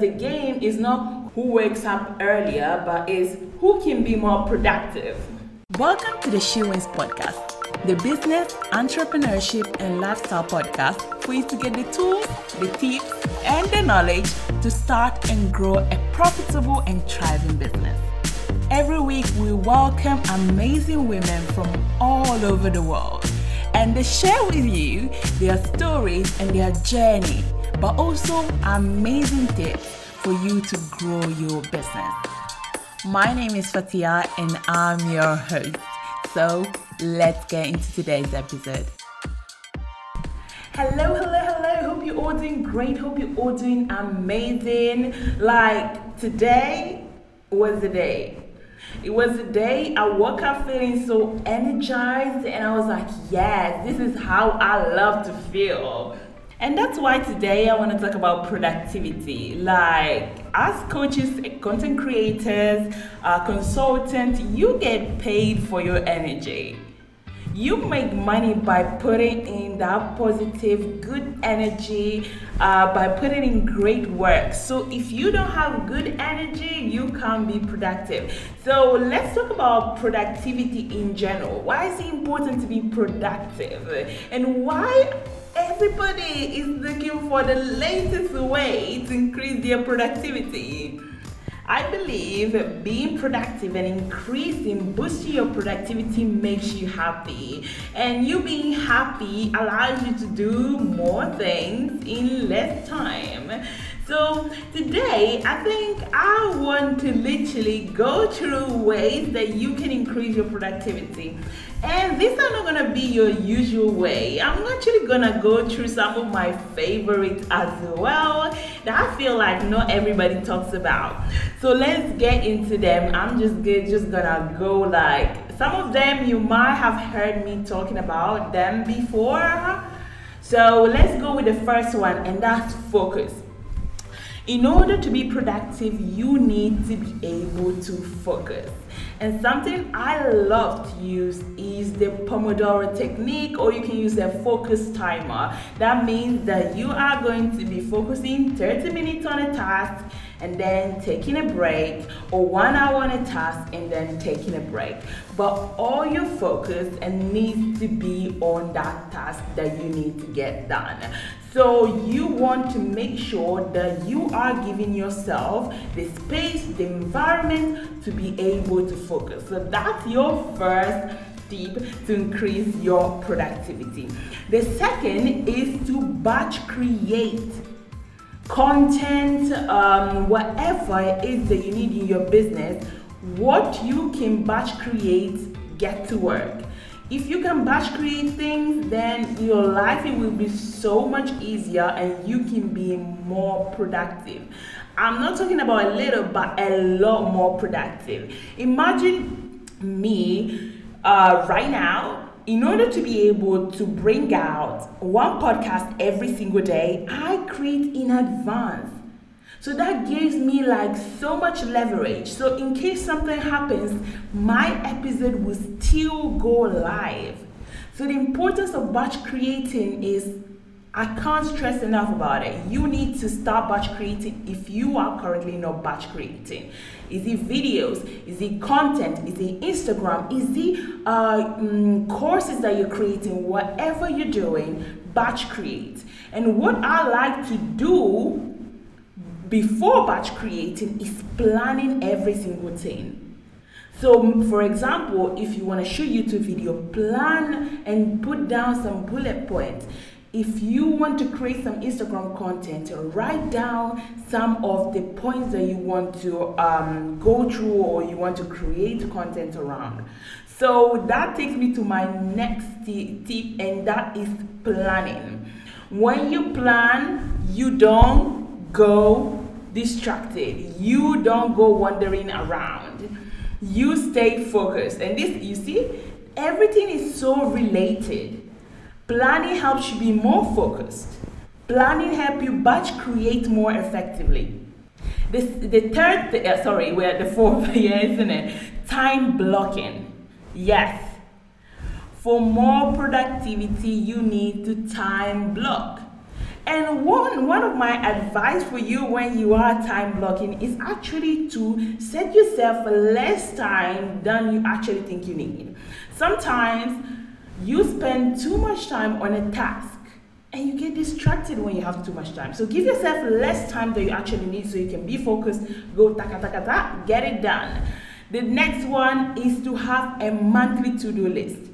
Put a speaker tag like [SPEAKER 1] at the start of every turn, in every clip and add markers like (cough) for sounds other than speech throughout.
[SPEAKER 1] The game is not who wakes up earlier, but is who can be more productive.
[SPEAKER 2] Welcome to the She Wins podcast, the business, entrepreneurship, and lifestyle podcast for you to get the tools, the tips, and the knowledge to start and grow a profitable and thriving business. Every week, we welcome amazing women from all over the world and they share with you their stories and their journey, but also amazing tips for you to grow your business. My name is Fatia and I'm your host. So let's get into today's episode.
[SPEAKER 1] Hello, hello, hello. Hope you're all doing great. Hope you're all doing amazing. Like today was the day it was a day I woke up feeling so energized, and I was like, yes, this is how I love to feel. And that's why today I want to talk about productivity. Like, as coaches, content creators, uh, consultants, you get paid for your energy. You make money by putting in that positive, good energy, uh, by putting in great work. So if you don't have good energy, you can't be productive. So let's talk about productivity in general. Why is it important to be productive? And why everybody is looking for the latest way to increase their productivity? I believe being productive and increasing, boosting your productivity makes you happy. And you being happy allows you to do more things in less time. So today, I think I want to literally go through ways that you can increase your productivity. And these are not gonna be your usual way. I'm actually gonna go through some of my favorites as well that I feel like not everybody talks about. So let's get into them. I'm just good, just gonna go like some of them you might have heard me talking about them before. So let's go with the first one, and that's focus. In order to be productive, you need to be able to focus. And something I love to use is the Pomodoro technique, or you can use a focus timer. That means that you are going to be focusing 30 minutes on a task and then taking a break, or one hour on a task and then taking a break. But all your focus and needs to be on that task that you need to get done. So you want to make sure that you are giving yourself the space, the environment to be able to focus. So that's your first tip to increase your productivity. The second is to batch create content, um, whatever it is that you need in your business, what you can batch create, get to work. If you can batch create things, then your life it will be so much easier and you can be more productive. I'm not talking about a little, but a lot more productive. Imagine me uh, right now in order to be able to bring out one podcast every single day, I create in advance. So that gives me like so much leverage. So in case something happens, my episode will still go live. So the importance of batch creating is I can't stress enough about it. You need to start batch creating if you are currently not batch creating. Is it videos? Is it content? Is it Instagram? Is it uh, um, courses that you're creating? Whatever you're doing, batch create. And what I like to do before batch creating is planning every single thing. So, for example, if you want to shoot YouTube video, plan and put down some bullet points. If you want to create some Instagram content, write down some of the points that you want to um, go through or you want to create content around. So that takes me to my next tip, and that is planning. When you plan, you don't go distracted, you don't go wandering around, you stay focused. And this, you see, everything is so related Planning helps you be more focused. Planning helps you batch create more effectively. This, the third, uh, sorry, we're at the fourth (laughs) here, isn't it? Time blocking. Yes. For more productivity, you need to time block. And one, one of my advice for you when you are time blocking is actually to set yourself less time than you actually think you need. Sometimes you spend too much time on a task and you get distracted when you have too much time. So give yourself less time than you actually need so you can be focused, go taka taka ta, get it done. The next one is to have a monthly to-do list.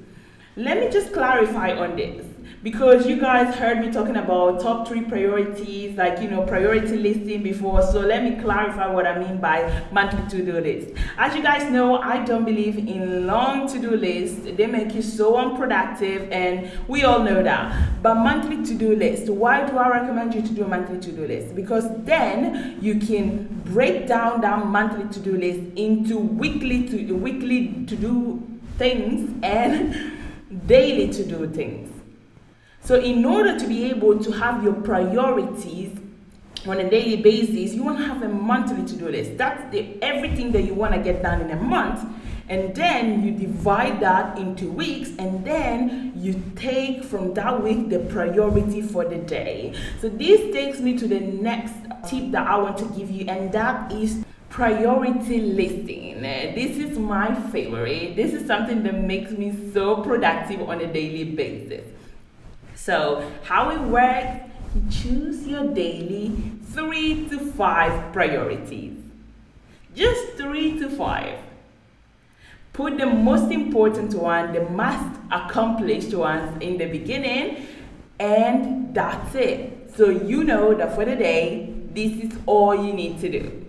[SPEAKER 1] Let me just clarify on this because you guys heard me talking about top three priorities, like you know, priority listing before. So let me clarify what I mean by monthly to-do list. As you guys know, I don't believe in long to-do lists. They make you so unproductive, and we all know that. But monthly to-do list. Why do I recommend you to do a monthly to-do list? Because then you can break down that monthly to-do list into weekly to weekly to-do things and (laughs) daily to-do things. So, in order to be able to have your priorities on a daily basis, you want to have a monthly to do list. That's the everything that you want to get done in a month. And then you divide that into weeks, and then you take from that week the priority for the day. So, this takes me to the next tip that I want to give you, and that is priority listing. This is my favorite. This is something that makes me so productive on a daily basis. So, how it works, you choose your daily three to five priorities. Just three to five. Put the most important one, the most accomplished ones in the beginning, and that's it. So you know that for the day, this is all you need to do.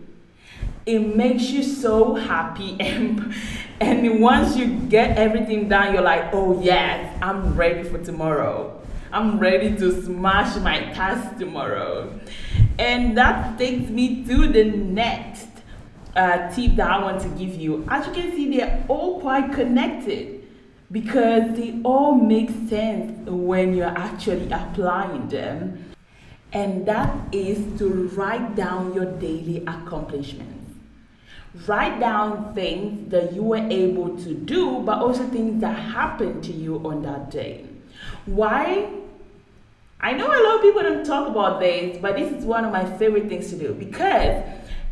[SPEAKER 1] It makes you so happy (laughs) and and once you get everything done, you're like, oh yes, I'm ready for tomorrow. I'm ready to smash my task tomorrow. And that takes me to the next uh, tip that I want to give you. As you can see, they're all quite connected because they all make sense when you're actually applying them. And that is to write down your daily accomplishments. Write down things that you were able to do, but also things that happened to you on that day. Why? I know a lot of people don't talk about this, but this is one of my favorite things to do because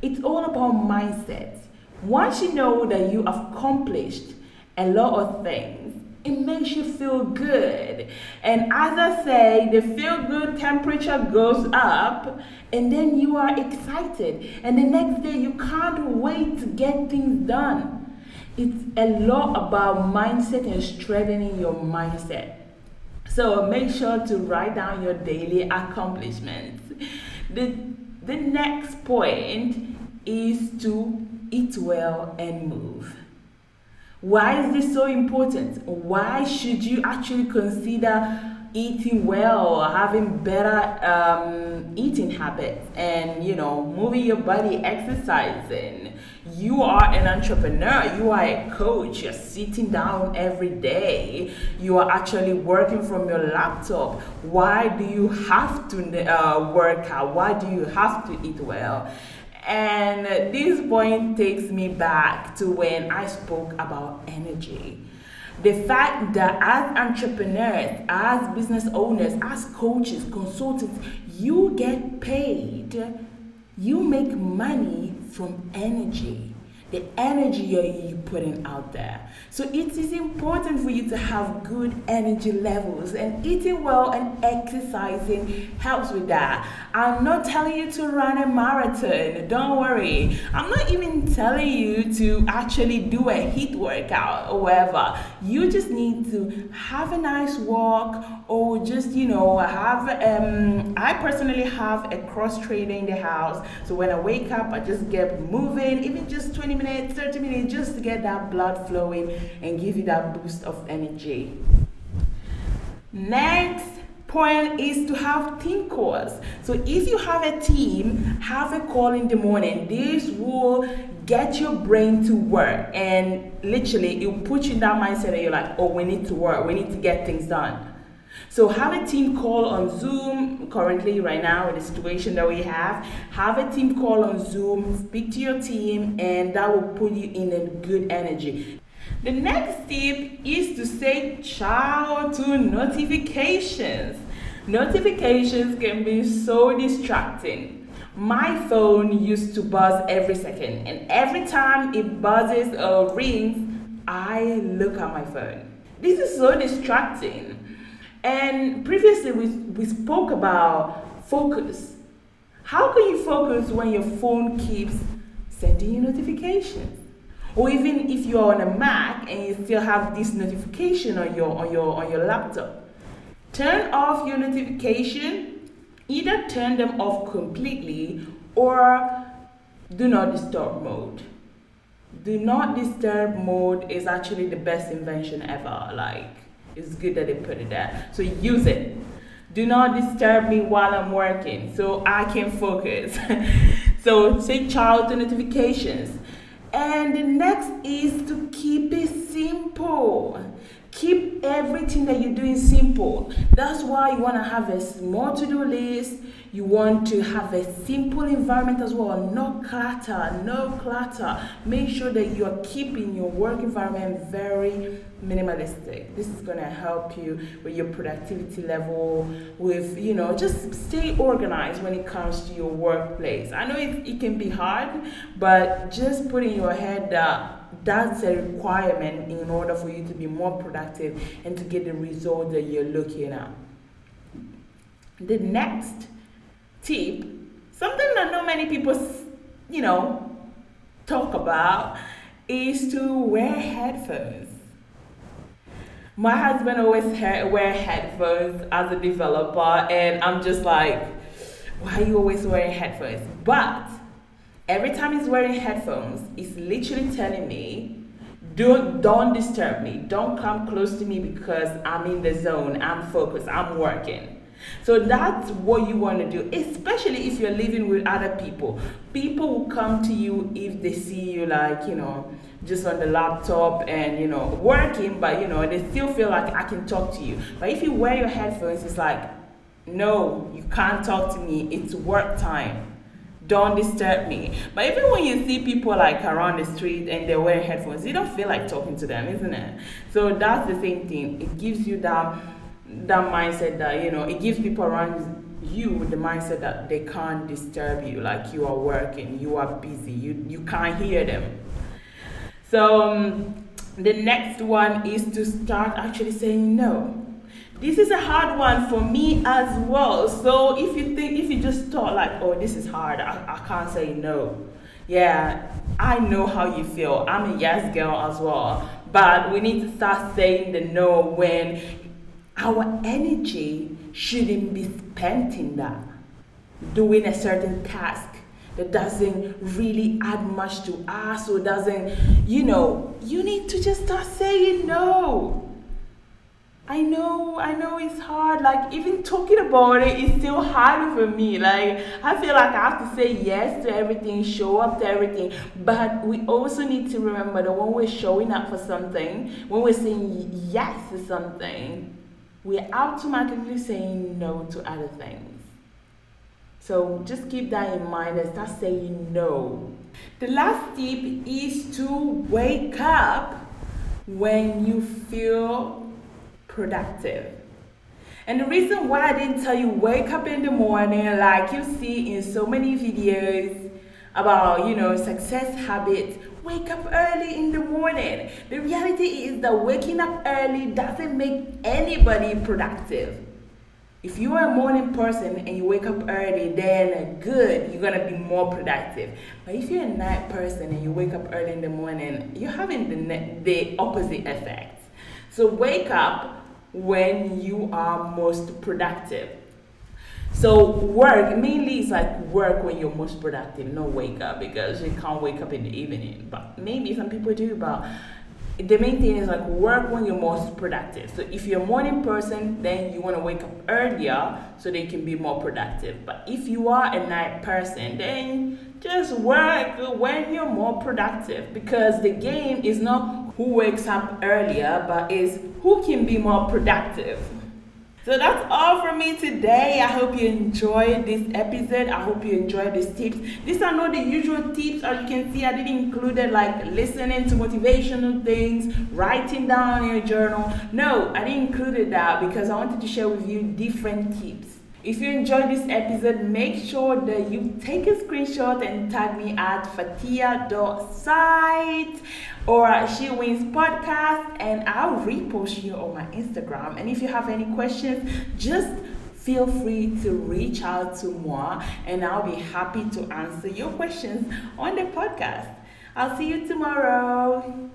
[SPEAKER 1] it's all about mindset. Once you know that you have accomplished a lot of things, it makes you feel good. And as I say, the feel good temperature goes up, and then you are excited. And the next day, you can't wait to get things done. It's a lot about mindset and strengthening your mindset. So make sure to write down your daily accomplishments. The, the next point is to eat well and move. Why is this so important? Why should you actually consider eating well, having better um, eating habits, and you know, moving your body, exercising. You are an entrepreneur, you are a coach, you're sitting down every day, you are actually working from your laptop. Why do you have to uh, work out? Why do you have to eat well? And this point takes me back to when I spoke about energy the fact that as entrepreneurs, as business owners, as coaches, consultants, you get paid, you make money from energy the energy you're putting out there. So it is important for you to have good energy levels, and eating well and exercising helps with that. I'm not telling you to run a marathon, don't worry. I'm not even telling you to actually do a HIIT workout or whatever. You just need to have a nice walk or just, you know, have. Um, I personally have a cross trainer in the house, so when I wake up, I just get moving, even just 20 minutes, 30 minutes, just to get that blood flowing and give you that boost of energy. Next point is to have team calls. So if you have a team, have a call in the morning. This will get your brain to work and literally it will put you in that mindset that you're like, oh, we need to work, we need to get things done. So have a team call on Zoom currently right now in the situation that we have. Have a team call on Zoom, speak to your team and that will put you in a good energy. The next tip is to say ciao to notifications. Notifications can be so distracting. My phone used to buzz every second, and every time it buzzes or rings, I look at my phone. This is so distracting. And previously, we, we spoke about focus. How can you focus when your phone keeps sending you notifications? Or even if you're on a Mac and you still have this notification on your on your on your laptop. Turn off your notification, either turn them off completely or do not disturb mode. Do not disturb mode is actually the best invention ever. Like it's good that they put it there. So use it. Do not disturb me while I'm working so I can focus. (laughs) so take child notifications. And the next is to keep it simple. Keep everything that you're doing simple. That's why you want to have a small to do list. You want to have a simple environment as well. No clutter, no clutter. Make sure that you are keeping your work environment very minimalistic. This is going to help you with your productivity level, with, you know, just stay organized when it comes to your workplace. I know it, it can be hard, but just put in your head that that's a requirement in order for you to be more productive and to get the result that you're looking at. The next tip, something that not many people, you know, talk about, is to wear headphones. My husband always wear headphones as a developer, and I'm just like, why are you always wearing headphones? But every time he's wearing headphones, he's literally telling me, don't don't disturb me. Don't come close to me because I'm in the zone. I'm focused. I'm working. So that's what you want to do, especially if you're living with other people. People will come to you if they see you like, you know, just on the laptop and, you know, working, but, you know, they still feel like I can talk to you. But if you wear your headphones, it's like, no, you can't talk to me. It's work time don't disturb me. But even when you see people like around the street and they're wearing headphones, you don't feel like talking to them, isn't it? So that's the same thing. It gives you that that mindset that you know it gives people around you the mindset that they can't disturb you like you are working you are busy you you can't hear them. So um, the next one is to start actually saying no. This is a hard one for me as well. So if you think if you just thought like oh this is hard. I, I can't say no. Yeah i know how you feel. I'm a yes girl as well. But we need to start saying the no when our energy shouldn't be spent in that, doing a certain task that doesn't really add much to us or doesn't, you know, you need to just start saying no. I know, I know it's hard. Like, even talking about it is still hard for me. Like, I feel like I have to say yes to everything, show up to everything. But we also need to remember that when we're showing up for something, when we're saying yes to something, we're automatically saying no to other things. So just keep that in mind and start saying no. The last tip is to wake up when you feel productive. And the reason why I didn't tell you wake up in the morning like you see in so many videos about, you know, success habits, wake up early in the morning. The reality is that waking up early doesn't make anybody productive. If you are a morning person and you wake up early, then good, you're gonna be more productive. But if you're a night person and you wake up early in the morning, you're having the, the opposite effect. So wake up when you are most productive. So work mainly is like work when you're most productive, not wake up because you can't wake up in the evening. But maybe some people do. But the main thing is like work when you're most productive. So if you're a morning person, then you want to wake up earlier so they can be more productive. But if you are a night person, then just work when you're more productive because the game is not who wakes up earlier, but is who can be more productive. So that's all from me today. I hope you enjoyed this episode. I hope you enjoyed these tips. These are not the usual tips, as you can see. I didn't include it like listening to motivational things, writing down in your journal. No, I didn't include that because I wanted to share with you different tips. If you enjoyed this episode, make sure that you take a screenshot and tag me at fatia.site or She Wins Podcast and I'll repost you on my Instagram. And if you have any questions, just feel free to reach out to moi and I'll be happy to answer your questions on the podcast. I'll see you tomorrow.